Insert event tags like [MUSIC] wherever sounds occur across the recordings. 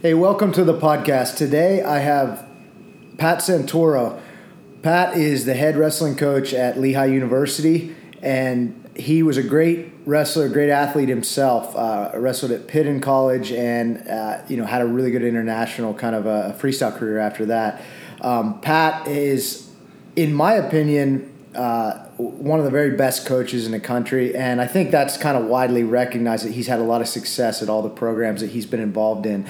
Hey, welcome to the podcast. Today I have Pat Santoro. Pat is the head wrestling coach at Lehigh University, and he was a great wrestler, great athlete himself. Uh, wrestled at Pitt in college, and uh, you know had a really good international kind of a freestyle career after that. Um, Pat is, in my opinion, uh, one of the very best coaches in the country, and I think that's kind of widely recognized that he's had a lot of success at all the programs that he's been involved in.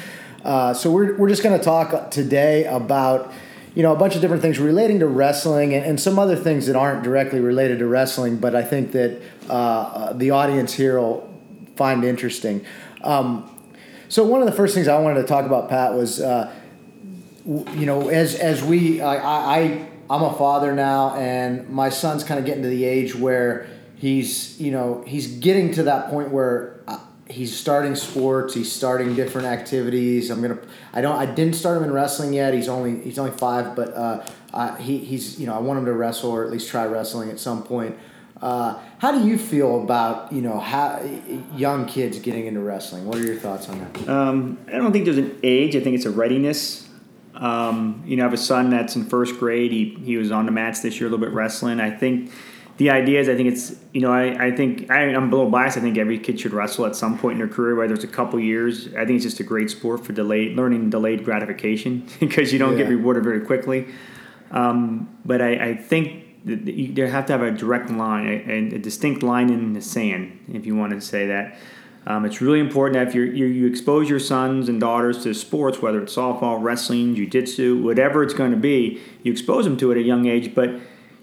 Uh, so we're, we're just going to talk today about you know a bunch of different things relating to wrestling and, and, some other things that aren't directly related to wrestling, but I think that uh, the audience here will find interesting. Um, so one of the first things I wanted to talk about, Pat, was uh, you know as as we I, I I'm a father now, and my son's kind of getting to the age where he's you know he's getting to that point where uh, he's starting sports he's starting different activities. I'm gonna i don't i didn't start him in wrestling yet. He's only he's only five but uh, uh, he, he's you know i want him to wrestle or at least try wrestling at some point. Uh, how do you feel about you know how young kids getting into wrestling? What are your thoughts on that? Um, i don't think there's an age. I think it's a readiness. Um, you know i have a son that's in first grade. He, he was on the mats this year a little bit wrestling. I think the idea is I think it's you know I, I think I, am a little biased. I think every kid should wrestle at some point in their career, whether it's a couple years. I think it's just a great sport for delayed learning delayed gratification [LAUGHS] because you don't yeah. get rewarded very quickly. Um, but I, I think you have to have a direct line, and a, distinct line in the sand, if you want to say that. Um, it's really important that if you you expose your sons and daughters to sports, whether it's softball, wrestling, jiu-jitsu, whatever it's going to be, you expose them to it at a young age, but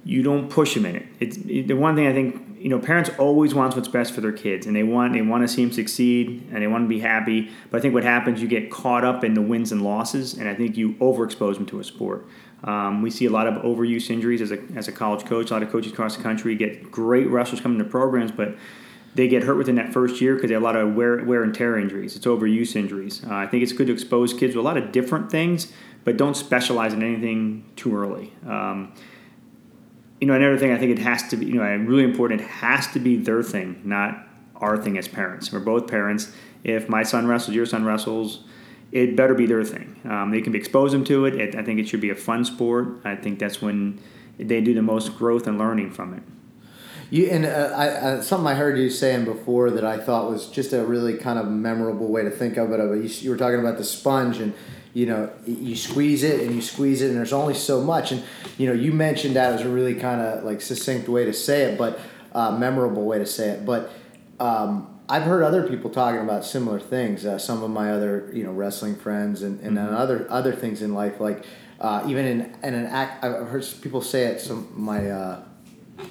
you don't push them in it. It's the one thing I think you know parents always want what's best for their kids, and they want they want to see them succeed, and they want to be happy. But I think what happens, you get caught up in the wins and losses, and I think you overexpose them to a sport. Um, we see a lot of overuse injuries as a as a college coach. A lot of coaches across the country get great wrestlers coming to programs, but they get hurt within that first year because they have a lot of wear, wear and tear injuries. It's overuse injuries. Uh, I think it's good to expose kids to a lot of different things, but don't specialize in anything too early. Um, you know, another thing I think it has to be, you know, really important. It has to be their thing, not our thing as parents. We're both parents. If my son wrestles, your son wrestles, it better be their thing. Um, they can be expose them to it. it. I think it should be a fun sport. I think that's when they do the most growth and learning from it. You and uh, I, uh, something I heard you saying before that I thought was just a really kind of memorable way to think of it. You, you were talking about the sponge and you know you squeeze it and you squeeze it and there's only so much and you know you mentioned that as a really kind of like succinct way to say it but uh, memorable way to say it but um, I've heard other people talking about similar things. Uh, some of my other, you know, wrestling friends and, and mm-hmm. other other things in life, like uh, even in, in an act. I've heard people say it. Some my uh,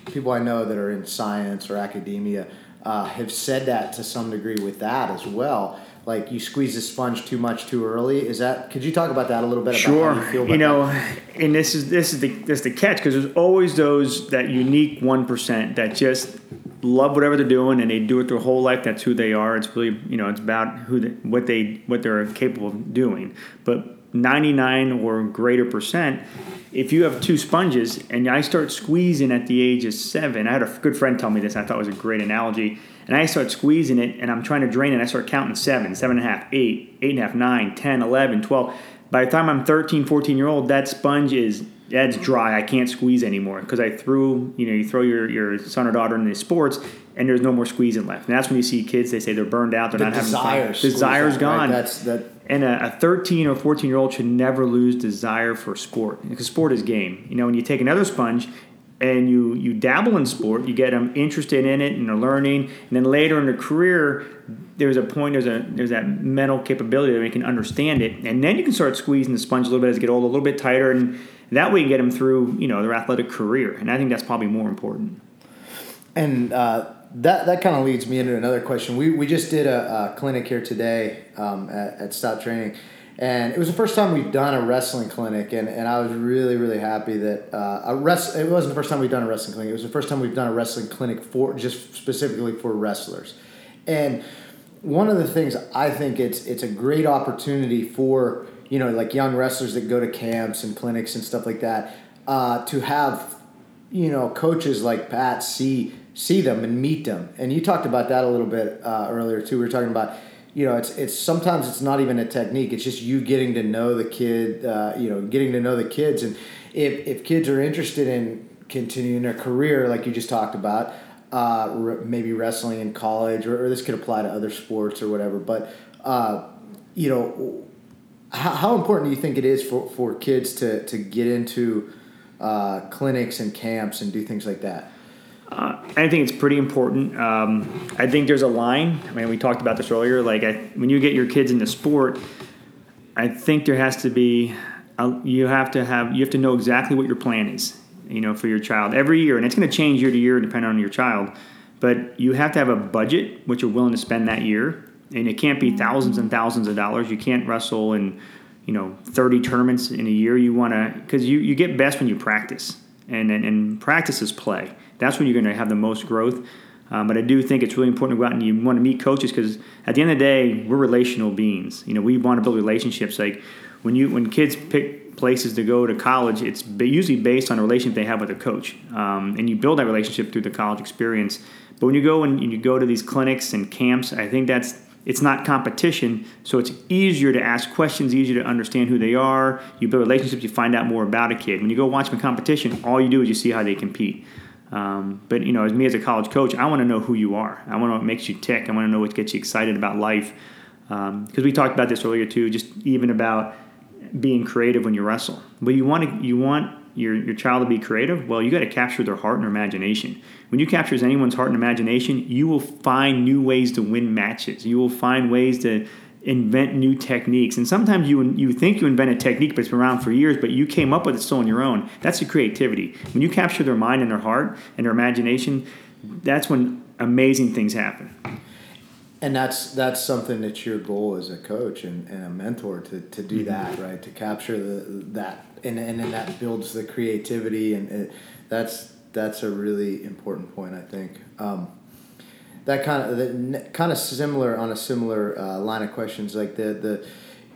people I know that are in science or academia uh, have said that to some degree with that as well like you squeeze the sponge too much too early. Is that? Could you talk about that a little bit? Sure. you, you know, that? and this is this is the this is the catch because there's always those that unique one percent that just love whatever they're doing and they do it their whole life. That's who they are. It's really you know it's about who they, what they what they're capable of doing. But 99 or greater percent, if you have two sponges and I start squeezing at the age of seven, I had a good friend tell me this. I thought it was a great analogy and I start squeezing it and I'm trying to drain it. I start counting seven, seven and a half, eight, eight and a half, nine, 10, 11, 12. By the time I'm 13, 14 year old, that sponge is that's dry. I can't squeeze anymore because I threw, you know, you throw your, your son or daughter into sports and there's no more squeezing left. And that's when you see kids, they say they're burned out, they're the not having fun. Desire's gone. Right? That's that. And a, a 13 or 14 year old should never lose desire for sport because sport is game. You know, when you take another sponge and you you dabble in sport, you get them interested in it and they're learning, and then later in their career, there's a point, there's a there's that mental capability that they can understand it, and then you can start squeezing the sponge a little bit as they get older, a little bit tighter, and that way you get them through you know their athletic career, and I think that's probably more important. And uh, that that kind of leads me into another question. We we just did a, a clinic here today um, at, at Stout Training and it was the first time we've done a wrestling clinic, and, and I was really really happy that uh, a rest. It wasn't the first time we've done a wrestling clinic. It was the first time we've done a wrestling clinic for just specifically for wrestlers, and one of the things I think it's it's a great opportunity for you know like young wrestlers that go to camps and clinics and stuff like that uh, to have you know coaches like Pat see see them and meet them. And you talked about that a little bit uh, earlier too. We were talking about you know, it's it's sometimes it's not even a technique. It's just you getting to know the kid. Uh, you know, getting to know the kids, and if if kids are interested in continuing their career, like you just talked about, uh, re- maybe wrestling in college, or, or, this could apply to other sports or whatever. But uh, you know, how, how important do you think it is for for kids to to get into uh, clinics and camps and do things like that? Uh, I think it's pretty important. Um, I think there's a line. I mean, we talked about this earlier. Like, I, when you get your kids into sport, I think there has to be, you have to have, you have to know exactly what your plan is, you know, for your child every year, and it's going to change year to year depending on your child. But you have to have a budget which you're willing to spend that year, and it can't be thousands and thousands of dollars. You can't wrestle in, you know, 30 tournaments in a year. You want to, because you, you get best when you practice, and, and, and practice is play that's when you're going to have the most growth. Um, but I do think it's really important to go out and you want to meet coaches because at the end of the day, we're relational beings. You know, we want to build relationships. Like when you when kids pick places to go to college, it's usually based on a relationship they have with a coach, um, and you build that relationship through the college experience. But when you go and you go to these clinics and camps, I think that's it's not competition, so it's easier to ask questions, easier to understand who they are. You build relationships, you find out more about a kid. When you go watch them competition, all you do is you see how they compete. Um, but you know, as me as a college coach, I want to know who you are. I want to know what makes you tick. I want to know what gets you excited about life. Because um, we talked about this earlier too, just even about being creative when you wrestle. But you want to, you want your, your child to be creative. Well, you got to capture their heart and their imagination. When you capture anyone's heart and imagination, you will find new ways to win matches. You will find ways to invent new techniques. And sometimes you you think you invent a technique, but it's been around for years, but you came up with it still on your own. That's the creativity. When you capture their mind and their heart and their imagination, that's when amazing things happen. And that's that's something that's your goal as a coach and, and a mentor to, to do mm-hmm. that, right? To capture the that and, and then that builds the creativity and it, that's that's a really important point, I think. Um, that kind of the, kind of similar on a similar uh, line of questions like the the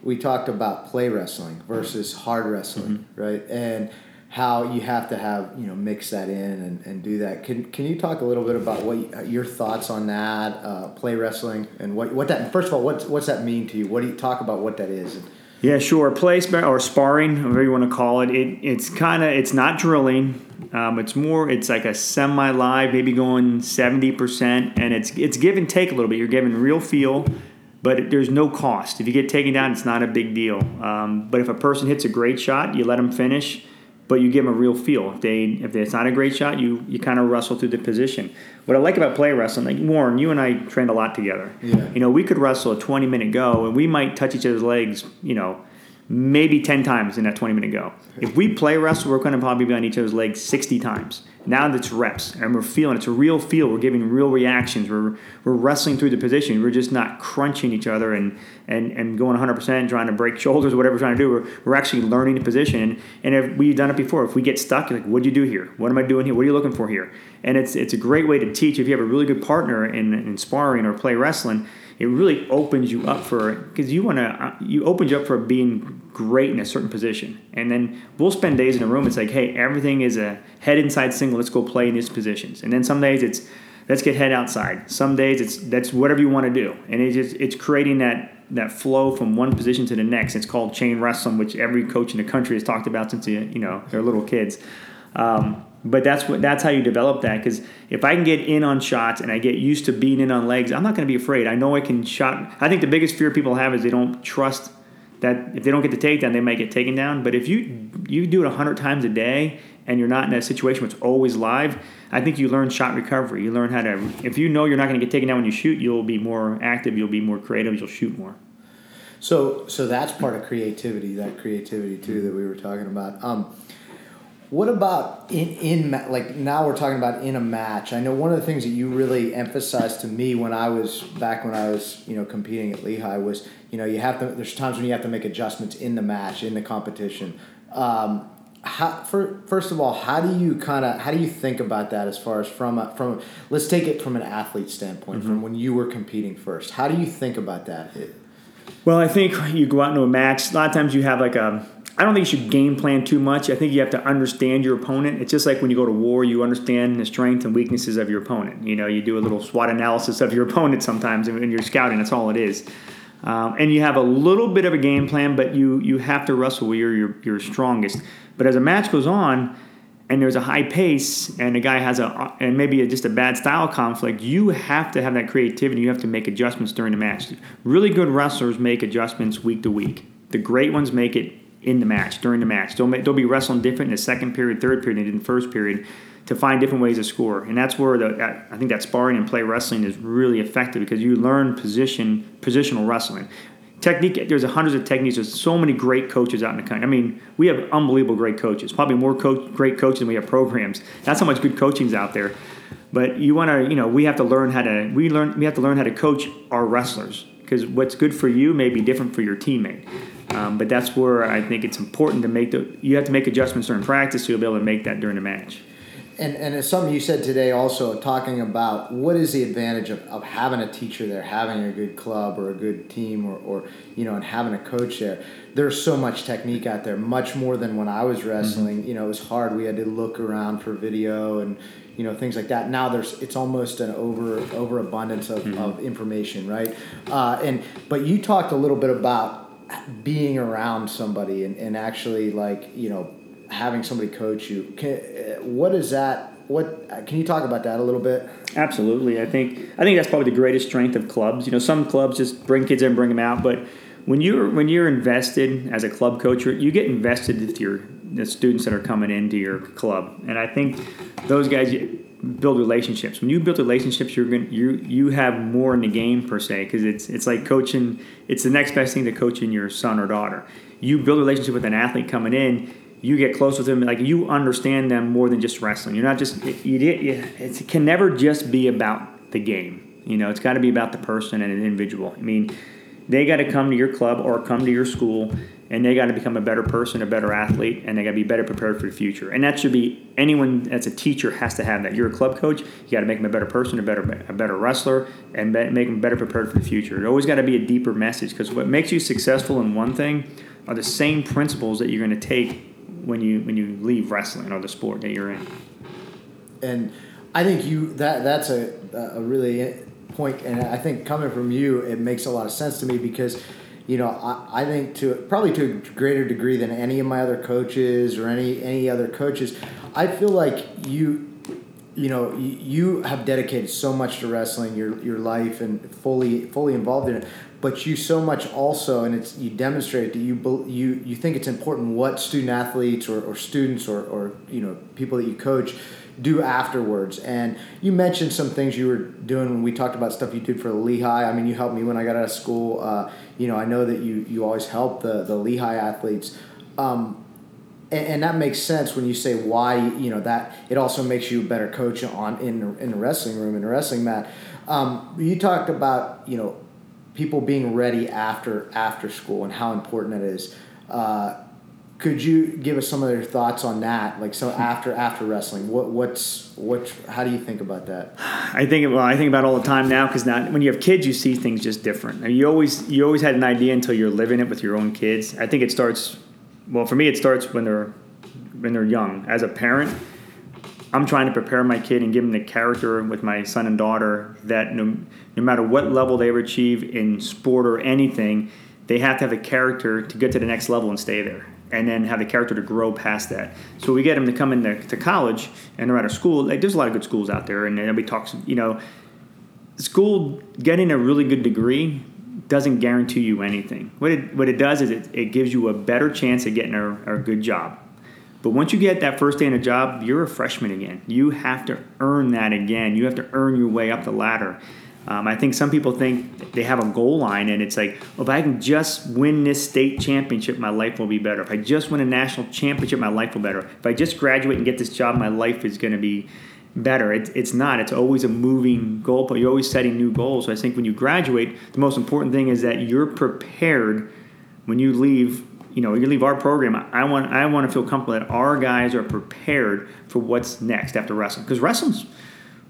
we talked about play wrestling versus hard wrestling mm-hmm. right and how you have to have you know mix that in and, and do that can can you talk a little bit about what uh, your thoughts on that uh, play wrestling and what what that first of all what's what's that mean to you what do you talk about what that is yeah sure play or sparring whatever you want to call it, it it's kind of it's not drilling um, it's more, it's like a semi-live, maybe going seventy percent, and it's it's give and take a little bit. You're giving real feel, but there's no cost. If you get taken down, it's not a big deal. Um, but if a person hits a great shot, you let them finish, but you give them a real feel. If they if it's not a great shot, you you kind of wrestle through the position. What I like about play wrestling, like Warren, you and I trained a lot together. Yeah. You know, we could wrestle a 20 minute go, and we might touch each other's legs. You know maybe 10 times in that 20 minute go. If we play wrestle, we're going to probably be on each other's legs 60 times. Now that's reps, and we're feeling it's a real feel. We're giving real reactions. We're, we're wrestling through the position. We're just not crunching each other and, and, and going 100% trying to break shoulders, whatever we're trying to do. We're, we're actually learning the position. And, if we've done it before, if we get stuck, like, what do you do here? What am I doing here? What are you looking for here? And it's, it's a great way to teach if you have a really good partner in, in sparring or play wrestling it really opens you up for because you want to uh, you opens you up for being great in a certain position and then we'll spend days in a room it's like hey everything is a head inside single let's go play in these positions and then some days it's let's get head outside some days it's that's whatever you want to do and it's just it's creating that that flow from one position to the next it's called chain wrestling which every coach in the country has talked about since you know they're little kids um, but that's what that's how you develop that. Because if I can get in on shots and I get used to being in on legs, I'm not going to be afraid. I know I can shot. I think the biggest fear people have is they don't trust that if they don't get the takedown, they might get taken down. But if you you do it hundred times a day and you're not in a situation where it's always live, I think you learn shot recovery. You learn how to. If you know you're not going to get taken down when you shoot, you'll be more active. You'll be more creative. You'll shoot more. So so that's part of creativity. That creativity too that we were talking about. Um, what about in in like now we're talking about in a match? I know one of the things that you really emphasized to me when I was back when I was you know competing at Lehigh was you know you have to there's times when you have to make adjustments in the match in the competition. Um, how, for, first of all, how do you kind of how do you think about that as far as from a, from let's take it from an athlete standpoint mm-hmm. from when you were competing first. How do you think about that? It, well, I think you go out into a match. A lot of times you have like a I don't think you should game plan too much. I think you have to understand your opponent. It's just like when you go to war, you understand the strengths and weaknesses of your opponent. You know, you do a little SWOT analysis of your [LAUGHS] opponent sometimes when you're scouting. That's all it is. Um, and you have a little bit of a game plan, but you you have to wrestle where you're your, your strongest. But as a match goes on, and there's a high pace, and a guy has a and maybe a, just a bad style conflict, you have to have that creativity. You have to make adjustments during the match. Really good wrestlers make adjustments week to week. The great ones make it in the match during the match. They'll make, they'll be wrestling different in the second period, third period, than in the first period to find different ways to score. And that's where the I think that sparring and play wrestling is really effective because you learn position positional wrestling. Technique. There's hundreds of techniques. There's so many great coaches out in the country. I mean, we have unbelievable great coaches. Probably more coach, great coaches than we have programs. That's how much good coaching's out there. But you want to, you know, we have to learn how to we learn we have to learn how to coach our wrestlers because what's good for you may be different for your teammate. Um, but that's where I think it's important to make the you have to make adjustments during practice so you'll be able to make that during the match. And, and it's something you said today also talking about what is the advantage of, of having a teacher there, having a good club or a good team or, or you know, and having a coach there. There's so much technique out there, much more than when I was wrestling. Mm-hmm. You know, it was hard. We had to look around for video and you know things like that. Now there's it's almost an over overabundance of, mm-hmm. of information, right? Uh, and but you talked a little bit about being around somebody and, and actually like you know having somebody coach you can, uh, what is that what uh, can you talk about that a little bit absolutely i think i think that's probably the greatest strength of clubs you know some clubs just bring kids in bring them out but when you're when you're invested as a club coach you get invested with your the students that are coming into your club and i think those guys build relationships. When you build relationships, you're going you you have more in the game per se because it's it's like coaching. It's the next best thing to coaching your son or daughter. You build a relationship with an athlete coming in. You get close with them, like you understand them more than just wrestling. You're not just you. you it can never just be about the game. You know, it's got to be about the person and an individual. I mean, they got to come to your club or come to your school and they got to become a better person, a better athlete, and they got to be better prepared for the future. And that should be anyone that's a teacher has to have that. You're a club coach, you got to make them a better person, a better a better wrestler, and be, make them better prepared for the future. It always got to be a deeper message because what makes you successful in one thing are the same principles that you're going to take when you when you leave wrestling or the sport that you're in. And I think you that that's a a really point, and I think coming from you, it makes a lot of sense to me because you know, I, I think to probably to a greater degree than any of my other coaches or any any other coaches, I feel like you, you know, you have dedicated so much to wrestling, your your life, and fully fully involved in it. But you so much also, and it's you demonstrate that you you you think it's important what student athletes or, or students or, or you know people that you coach do afterwards. And you mentioned some things you were doing when we talked about stuff you did for Lehigh. I mean, you helped me when I got out of school. Uh, you know, I know that you you always help the the Lehigh athletes. Um, and, that makes sense when you say why you know that it also makes you a better coach on in in the wrestling room in the wrestling mat. Um, you talked about you know people being ready after after school and how important that is. Uh, could you give us some of your thoughts on that? Like so after after wrestling what what's what how do you think about that? I think well i think about all the time now because now when you have kids you see things just different. I mean, you always you always had an idea until you're living it with your own kids. I think it starts well for me it starts when they're when they're young. As a parent i'm trying to prepare my kid and give him the character with my son and daughter that no, no matter what level they ever achieve in sport or anything they have to have a character to get to the next level and stay there and then have the character to grow past that. So we get them to come into to college and they're at a school. Like there's a lot of good schools out there, and nobody talks. You know, school getting a really good degree doesn't guarantee you anything. What it what it does is it, it gives you a better chance of getting a, a good job. But once you get that first day in a job, you're a freshman again. You have to earn that again. You have to earn your way up the ladder. Um, I think some people think they have a goal line, and it's like, well, if I can just win this state championship, my life will be better. If I just win a national championship, my life will be better. If I just graduate and get this job, my life is going to be better. It, it's not. It's always a moving goal, but you're always setting new goals. So I think when you graduate, the most important thing is that you're prepared when you leave. You know, you leave our program. I want I want to feel comfortable that our guys are prepared for what's next after wrestling because wrestling's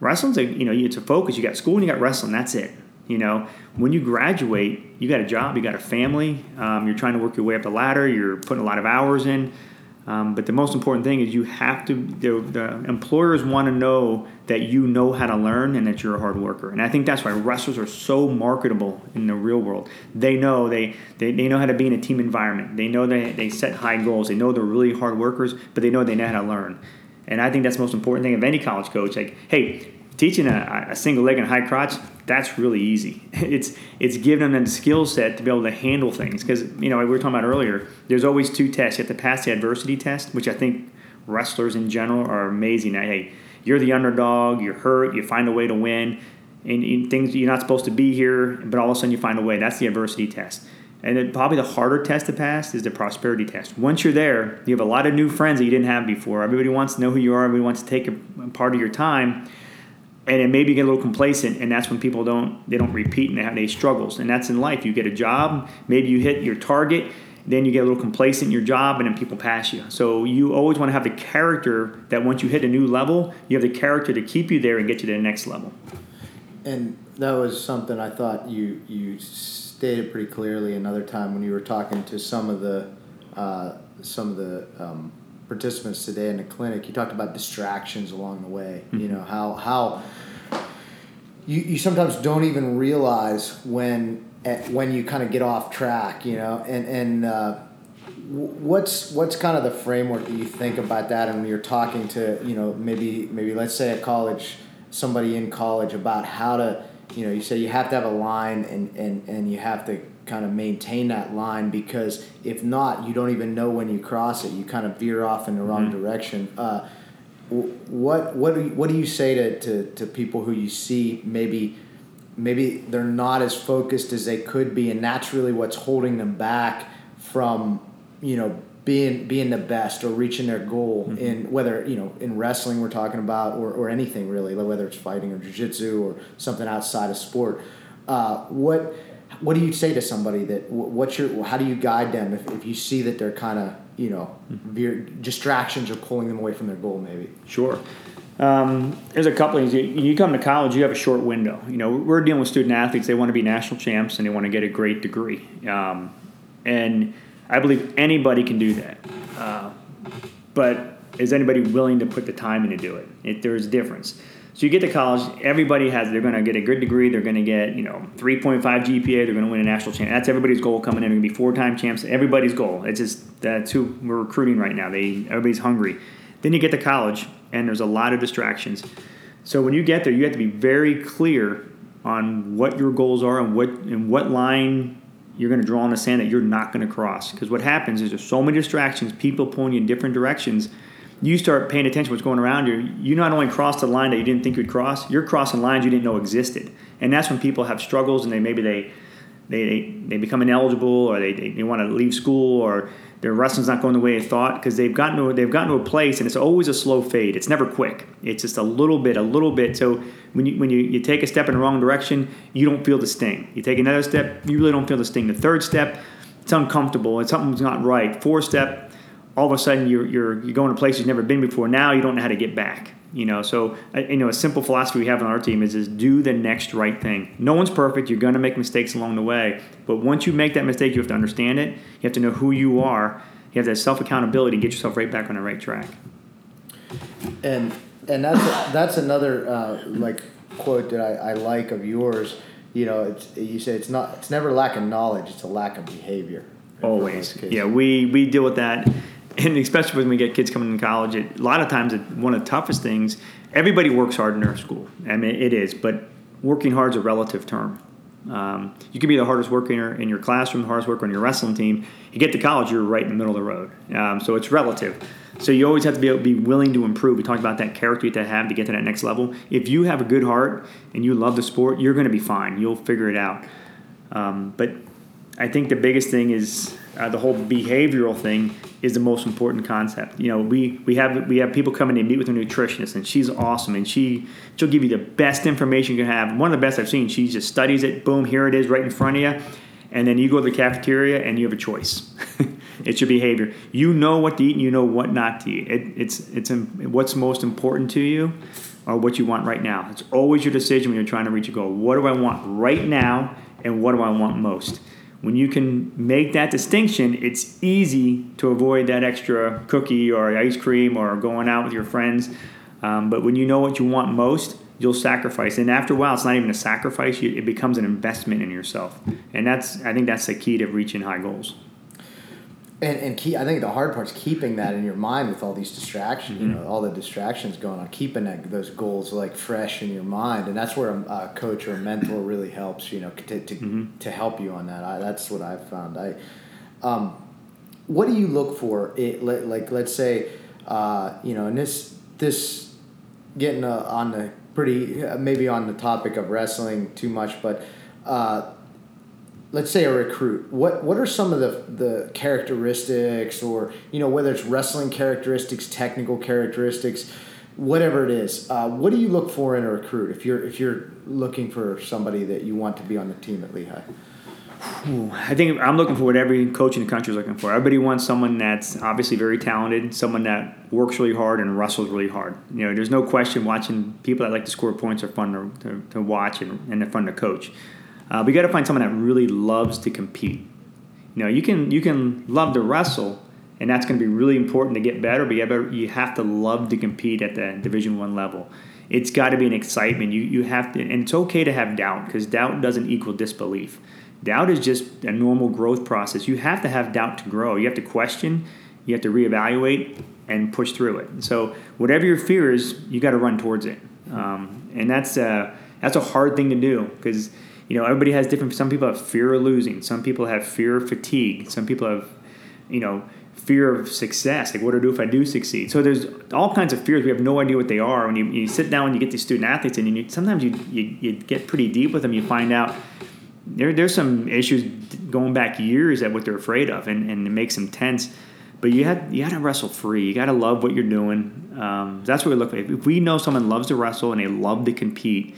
wrestling's a you know it's a focus. You got school and you got wrestling. That's it. You know, when you graduate, you got a job, you got a family, um, you're trying to work your way up the ladder, you're putting a lot of hours in. Um, but the most important thing is you have to, the, the employers want to know that you know how to learn and that you're a hard worker. And I think that's why wrestlers are so marketable in the real world. They know they, they, they know how to be in a team environment. They know they, they set high goals. They know they're really hard workers, but they know they know how to learn. And I think that's the most important thing of any college coach. Like, hey, teaching a, a single leg and high crotch, that's really easy. [LAUGHS] It's it's giving them the skill set to be able to handle things. Because you know we were talking about earlier. There's always two tests. You have to pass the adversity test, which I think wrestlers in general are amazing at. Hey, you're the underdog. You're hurt. You find a way to win. And, and things you're not supposed to be here, but all of a sudden you find a way. That's the adversity test. And then probably the harder test to pass is the prosperity test. Once you're there, you have a lot of new friends that you didn't have before. Everybody wants to know who you are. Everybody wants to take a part of your time and then maybe get a little complacent and that's when people don't they don't repeat and they have they struggles and that's in life you get a job maybe you hit your target then you get a little complacent in your job and then people pass you so you always want to have the character that once you hit a new level you have the character to keep you there and get you to the next level and that was something i thought you you stated pretty clearly another time when you were talking to some of the uh, some of the um, participants today in the clinic, you talked about distractions along the way. Mm-hmm. You know how how you, you sometimes don't even realize when eh, when you kind of get off track. You know, and and uh, what's what's kind of the framework that you think about that, and when you're talking to you know maybe maybe let's say a college somebody in college about how to you know you say you have to have a line and and and you have to kind of maintain that line because if not, you don't even know when you cross it. You kind of veer off in the wrong mm-hmm. direction. Uh, what what do you, what do you say to, to, to people who you see maybe maybe they're not as focused as they could be, and that's really what's holding them back from you know being being the best or reaching their goal mm-hmm. in whether you know in wrestling we're talking about or, or anything really whether it's fighting or jiu-jitsu or something outside of sport uh, what what do you say to somebody that what's your how do you guide them if, if you see that they're kind of you know mm-hmm. distractions are pulling them away from their goal maybe? Sure. Um, there's a couple things. You, you come to college you have a short window. You know we're dealing with student athletes. They want to be national champs and they want to get a great degree. Um, and i believe anybody can do that uh, but is anybody willing to put the time in to do it, it there's a difference so you get to college, everybody has they're going to get a good degree, they're going to get you know 3.5 GPA, they're going to win a national champ. That's everybody's goal coming in. They're going to be four-time champs. Everybody's goal. It's just that's who we're recruiting right now. They everybody's hungry. Then you get to college, and there's a lot of distractions. So when you get there, you have to be very clear on what your goals are and what and what line you're going to draw on the sand that you're not going to cross. Because what happens is there's so many distractions, people pulling you in different directions you start paying attention to what's going around you, you not only cross the line that you didn't think you'd cross, you're crossing lines you didn't know existed. And that's when people have struggles and they maybe they they, they become ineligible or they, they, they want to leave school or their wrestling's not going the way they thought because they've gotten to they've gotten to a place and it's always a slow fade. It's never quick. It's just a little bit, a little bit. So when you when you, you take a step in the wrong direction, you don't feel the sting. You take another step, you really don't feel the sting. The third step, it's uncomfortable. It's something's not right. Fourth step, all of a sudden you're, you're, you're going to places you've never been before. Now you don't know how to get back. You know, so you know a simple philosophy we have on our team is is do the next right thing. No one's perfect. You're going to make mistakes along the way, but once you make that mistake, you have to understand it. You have to know who you are. You have that self accountability. To get yourself right back on the right track. And and that's that's another uh, like quote that I, I like of yours. You know, it's you say it's not it's never lack of knowledge. It's a lack of behavior. Always, yeah. We we deal with that and especially when we get kids coming to college, it, a lot of times it, one of the toughest things. Everybody works hard in their school. I mean, it is, but working hard is a relative term. Um, you can be the hardest worker in your classroom, the hardest worker on your wrestling team. You get to college, you're right in the middle of the road. Um, so it's relative. So you always have to be able be willing to improve. We talked about that character you have to have to get to that next level. If you have a good heart and you love the sport, you're going to be fine. You'll figure it out. Um, but I think the biggest thing is uh, the whole behavioral thing is the most important concept. You know, we, we have we have people coming in and meet with a nutritionist, and she's awesome, and she she'll give you the best information you can have. One of the best I've seen. She just studies it. Boom, here it is, right in front of you, and then you go to the cafeteria and you have a choice. [LAUGHS] it's your behavior. You know what to eat, and you know what not to eat. It, it's it's what's most important to you or what you want right now. It's always your decision when you're trying to reach a goal. What do I want right now, and what do I want most? When you can make that distinction, it's easy to avoid that extra cookie or ice cream or going out with your friends. Um, but when you know what you want most, you'll sacrifice. And after a while, it's not even a sacrifice; it becomes an investment in yourself. And that's, I think, that's the key to reaching high goals. And, and key, I think the hard part is keeping that in your mind with all these distractions, mm-hmm. you know, all the distractions going on, keeping that, those goals like fresh in your mind, and that's where a, a coach or a mentor really helps, you know, to to, mm-hmm. to help you on that. I, that's what I've found. I, um, what do you look for? It like let's say, uh, you know, and this this getting uh, on the pretty uh, maybe on the topic of wrestling too much, but. Uh, let's say a recruit what what are some of the the characteristics or you know whether it's wrestling characteristics technical characteristics whatever it is uh, what do you look for in a recruit if you're if you're looking for somebody that you want to be on the team at lehigh I think I'm looking for what every coach in the country is looking for. Everybody wants someone that's obviously very talented, someone that works really hard and wrestles really hard. You know, there's no question watching people that like to score points are fun to, to, to watch and, and they're fun to coach. Uh, but you got to find someone that really loves to compete. You know, you can you can love to wrestle, and that's going to be really important to get better. But you have to love to compete at the Division One level. It's got to be an excitement. You you have to, and it's okay to have doubt because doubt doesn't equal disbelief. Doubt is just a normal growth process. You have to have doubt to grow. You have to question. You have to reevaluate and push through it. So whatever your fear is, you got to run towards it. Um, and that's a, that's a hard thing to do because you know, everybody has different. Some people have fear of losing. Some people have fear of fatigue. Some people have, you know, fear of success. Like, what do I do if I do succeed? So there's all kinds of fears. We have no idea what they are. When you, you sit down and you get these student athletes, and you, sometimes you, you, you get pretty deep with them. You find out there there's some issues going back years at what they're afraid of, and, and it makes them tense. But you had you got to wrestle free. You got to love what you're doing. Um, that's what we look for. If we know someone loves to wrestle and they love to compete,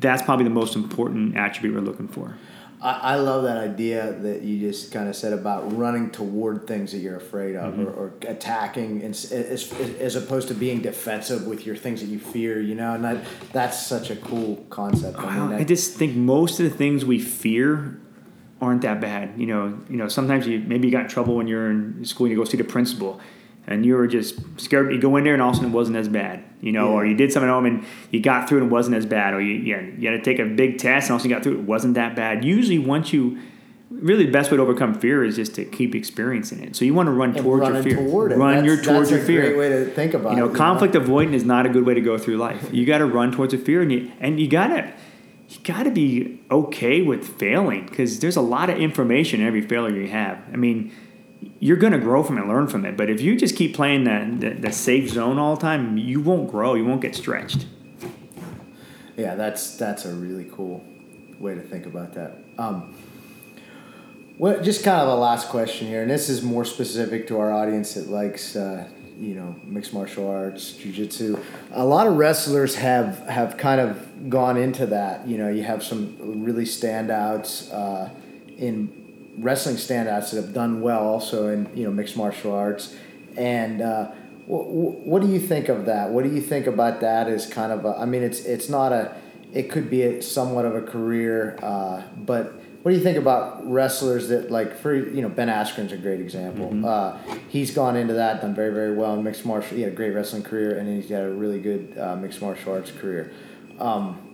that's probably the most important attribute we're looking for. I, I love that idea that you just kind of said about running toward things that you're afraid of mm-hmm. or, or, attacking as, as, as opposed to being defensive with your things that you fear, you know, and that, that's such a cool concept. I, mean, that, I just think most of the things we fear aren't that bad. You know, you know, sometimes you maybe you got in trouble when you're in school and you go see the principal and you were just scared. You go in there and all of a sudden it wasn't as bad, you know, yeah. or you did something at home and you got through and it wasn't as bad, or you, you, had, you had to take a big test and all of a sudden you got through it, it wasn't that bad. Usually, once you really the best way to overcome fear is just to keep experiencing it. So you want to run towards your fear. Toward run your towards your fear. Great way to think about you know, it. conflict know? avoidance is not a good way to go through life. You got to run towards a fear, and you and you got to you got to be okay with failing because there's a lot of information in every failure you have. I mean you're going to grow from it, learn from it. But if you just keep playing the, the, the, safe zone all the time, you won't grow. You won't get stretched. Yeah, that's that's a really cool way to think about that. Um, well, just kind of a last question here, and this is more specific to our audience that likes, uh, you know, mixed martial arts, jujitsu. A lot of wrestlers have have kind of gone into that. You know, you have some really standouts uh, in wrestling standouts that have done well also in you know mixed martial arts. And uh, what, what do you think of that? What do you think about that? As kind of a, I mean, it's it's not a, it could be a, somewhat of a career, uh, but what do you think about wrestlers that like for you know Ben Askren's a great example. Mm-hmm. Uh, he's gone into that, done very very well in mixed martial. He had a great wrestling career, and he's got a really good uh, mixed martial arts career. Um,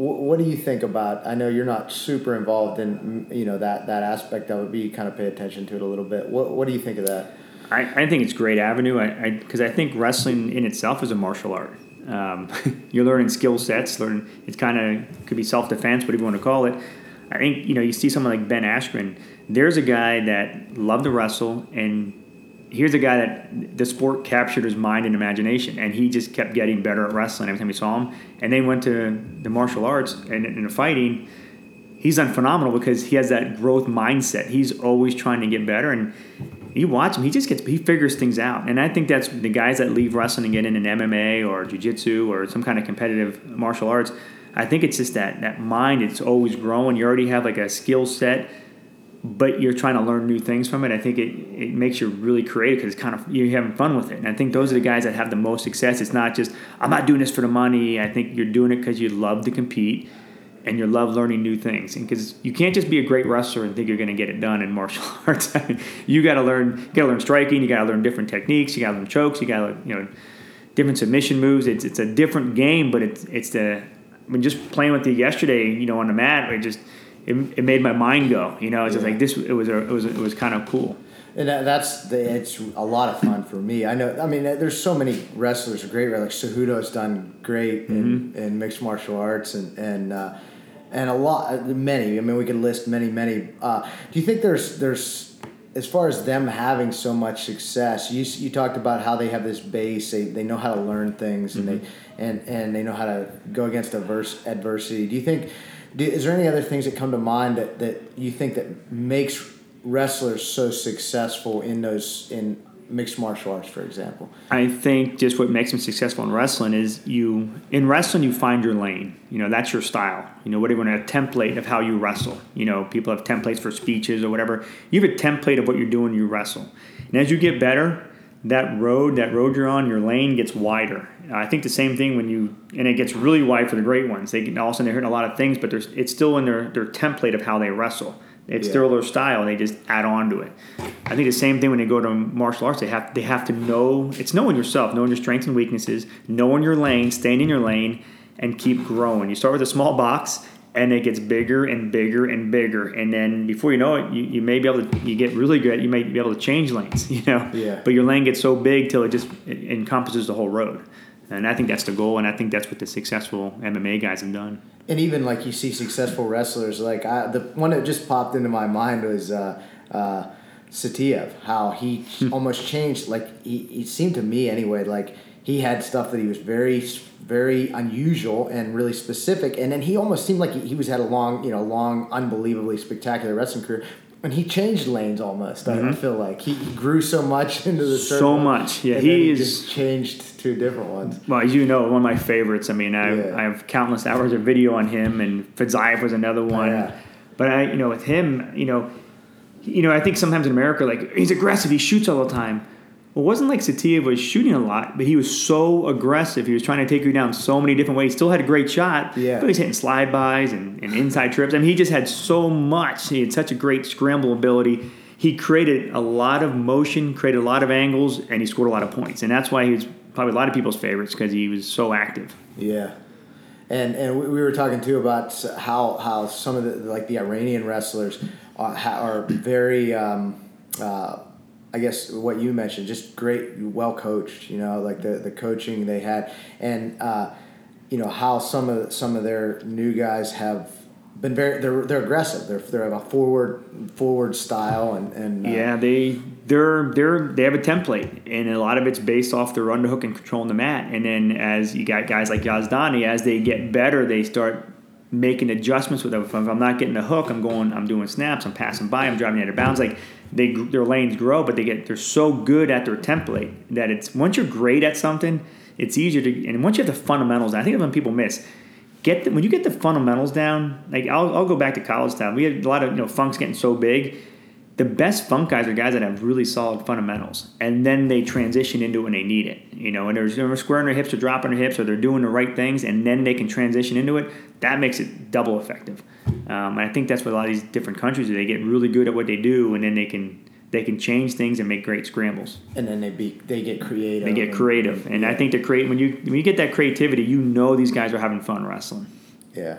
what do you think about? I know you're not super involved in you know that that aspect of it, but you kind of pay attention to it a little bit. What What do you think of that? I, I think it's great avenue. I because I, I, think wrestling in itself is a martial art. Um, [LAUGHS] you're learning skill sets. Learn it's kind of could be self defense, whatever you want to call it. I think you know you see someone like Ben Askren. There's a guy that loved to wrestle and here's a guy that the sport captured his mind and imagination, and he just kept getting better at wrestling every time we saw him. And then went to the martial arts and in fighting. He's done phenomenal because he has that growth mindset. He's always trying to get better, and you watch him. He just gets he figures things out, and I think that's the guys that leave wrestling and get in an MMA or jiu-jitsu or some kind of competitive martial arts. I think it's just that that mind. It's always growing. You already have like a skill set but you're trying to learn new things from it. I think it, it makes you really creative because it's kind of you're having fun with it. And I think those are the guys that have the most success. It's not just I'm not doing this for the money. I think you're doing it because you love to compete and you love learning new things. And because you can't just be a great wrestler and think you're going to get it done in [LAUGHS] martial arts. You got to learn. You got to learn striking. You got to learn different techniques. You got to learn chokes. You got to you know different submission moves. It's it's a different game, but it's it's the I mean just playing with you yesterday. You know on the mat, it just it, it made my mind go. You know, it's just like this. It was a, it was it was kind of cool. And that's the, it's a lot of fun for me. I know. I mean, there's so many wrestlers, great like Cejudo's done great in, mm-hmm. in mixed martial arts, and and uh, and a lot, many. I mean, we could list many, many. Uh, do you think there's there's as far as them having so much success? You you talked about how they have this base. They, they know how to learn things, mm-hmm. and they and and they know how to go against adverse adversity. Do you think? Do, is there any other things that come to mind that, that you think that makes wrestlers so successful in those in mixed martial arts, for example? I think just what makes them successful in wrestling is you in wrestling you find your lane. You know that's your style. You know whatever a template of how you wrestle. You know people have templates for speeches or whatever. You have a template of what you're doing. You wrestle, and as you get better, that road that road you're on, your lane gets wider. I think the same thing when you and it gets really wide for the great ones. They can, all of a sudden they're hitting a lot of things, but there's it's still in their their template of how they wrestle. It's yeah. still their style. They just add on to it. I think the same thing when they go to martial arts. They have they have to know. It's knowing yourself, knowing your strengths and weaknesses, knowing your lane, staying in your lane, and keep growing. You start with a small box, and it gets bigger and bigger and bigger, and then before you know it, you, you may be able to. You get really good. You may be able to change lanes. [LAUGHS] You know. Yeah. But your lane gets so big till it just it encompasses the whole road. And I think that's the goal, and I think that's what the successful MMA guys have done. And even like you see successful wrestlers, like I, the one that just popped into my mind was uh, uh, Saitiev. How he hmm. almost changed. Like he, he seemed to me anyway. Like he had stuff that he was very very unusual and really specific and then he almost seemed like he, he was had a long you know long unbelievably spectacular wrestling career and he changed lanes almost. Mm-hmm. I feel like he grew so much [LAUGHS] into the circle. So much, yeah. He, is changed to different ones. Well, as you know, one of my favorites. I mean, I, yeah. I have countless hours of video on him, and Fadzaev was another one. Yeah. But I, you know, with him, you know, you know, I think sometimes in America, like he's aggressive, he shoots all the time. Well, it wasn't like Saitiev was shooting a lot, but he was so aggressive. He was trying to take you down so many different ways. Still had a great shot, yeah. but he's hitting slide bys and, and inside trips. I mean, he just had so much. He had such a great scramble ability. He created a lot of motion, created a lot of angles, and he scored a lot of points. And that's why he was probably a lot of people's favorites because he was so active. Yeah. And, and we were talking too about how, how some of the like the Iranian wrestlers are, are very um, uh, I guess what you mentioned, just great, well coached. You know, like the the coaching they had, and uh, you know how some of some of their new guys have been very they're they're aggressive. They're they're a forward forward style and and uh, yeah they they're they're they have a template and a lot of it's based off their underhook and controlling the mat. And then as you got guys like Yazdani, as they get better, they start making adjustments with. If I'm not getting the hook, I'm going, I'm doing snaps, I'm passing by, I'm driving out of bounds. Like they their lanes grow, but they get they're so good at their template that it's once you're great at something, it's easier to. And once you have the fundamentals, I think when people miss. Get the, when you get the fundamentals down. Like I'll, I'll go back to college time. We had a lot of you know funks getting so big the best funk guys are guys that have really solid fundamentals, and then they transition into it when they need it. You know, and they're, they're squaring their hips or dropping their hips, or they're doing the right things, and then they can transition into it. That makes it double effective. Um, and I think that's what a lot of these different countries do. They get really good at what they do, and then they can they can change things and make great scrambles. And then they be they get creative. They get creative, and, and I think to create when you when you get that creativity, you know these guys are having fun wrestling. Yeah.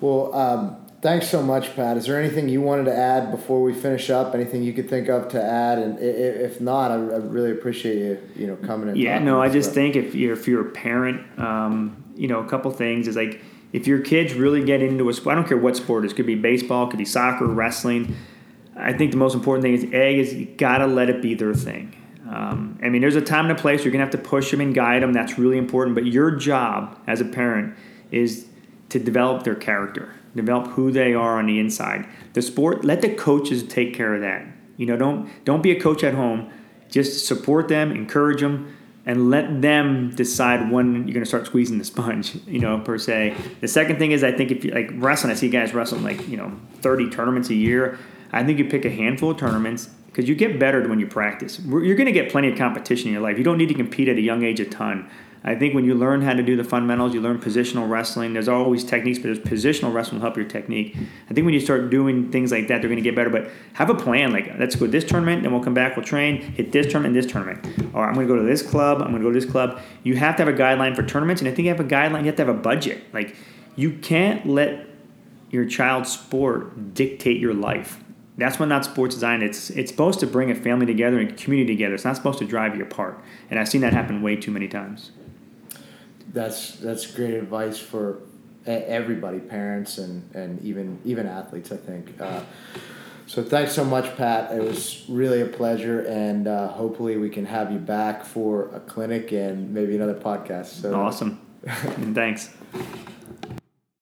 Well. Um, Thanks so much, Pat. Is there anything you wanted to add before we finish up? Anything you could think of to add? And if not, I really appreciate you, you know, coming and yeah. No, I just stuff. think if you're if you're a parent, um, you know, a couple things is like if your kids really get into a sport. I don't care what sport it is. It could be baseball, could be soccer, wrestling. I think the most important thing is a is you gotta let it be their thing. Um, I mean, there's a time and a place. You're gonna have to push them and guide them. That's really important. But your job as a parent is to develop their character develop who they are on the inside. The sport, let the coaches take care of that. You know, don't don't be a coach at home. Just support them, encourage them, and let them decide when you're going to start squeezing the sponge. [LAUGHS] You know, per se. The second thing is, I think if you like wrestling, I see guys wrestling like you know 30 tournaments a year. I think you pick a handful of tournaments because you get better when you practice. You're going to get plenty of competition in your life. You don't need to compete at a young age a ton. I think when you learn how to do the fundamentals, you learn positional wrestling. There's always techniques, but there's positional wrestling will help your technique. I think when you start doing things like that, they're going to get better. But have a plan. Like, let's go to this tournament, then we'll come back, we'll train, hit this tournament, this tournament. Or I'm going to go to this club, I'm going to go to this club. You have to have a guideline for tournaments, and I think you have a guideline, you have to have a budget. Like, you can't let your child's sport dictate your life. That's what not sports design. It's it's supposed to bring a family together and community together. It's not supposed to drive you apart. And I've seen that happen way too many times that's that's great advice for everybody, parents and, and even even athletes. I think. Uh, so thanks so much, Pat. It was really a pleasure, and uh, hopefully we can have you back for a clinic and maybe another podcast. So awesome. [LAUGHS] thanks.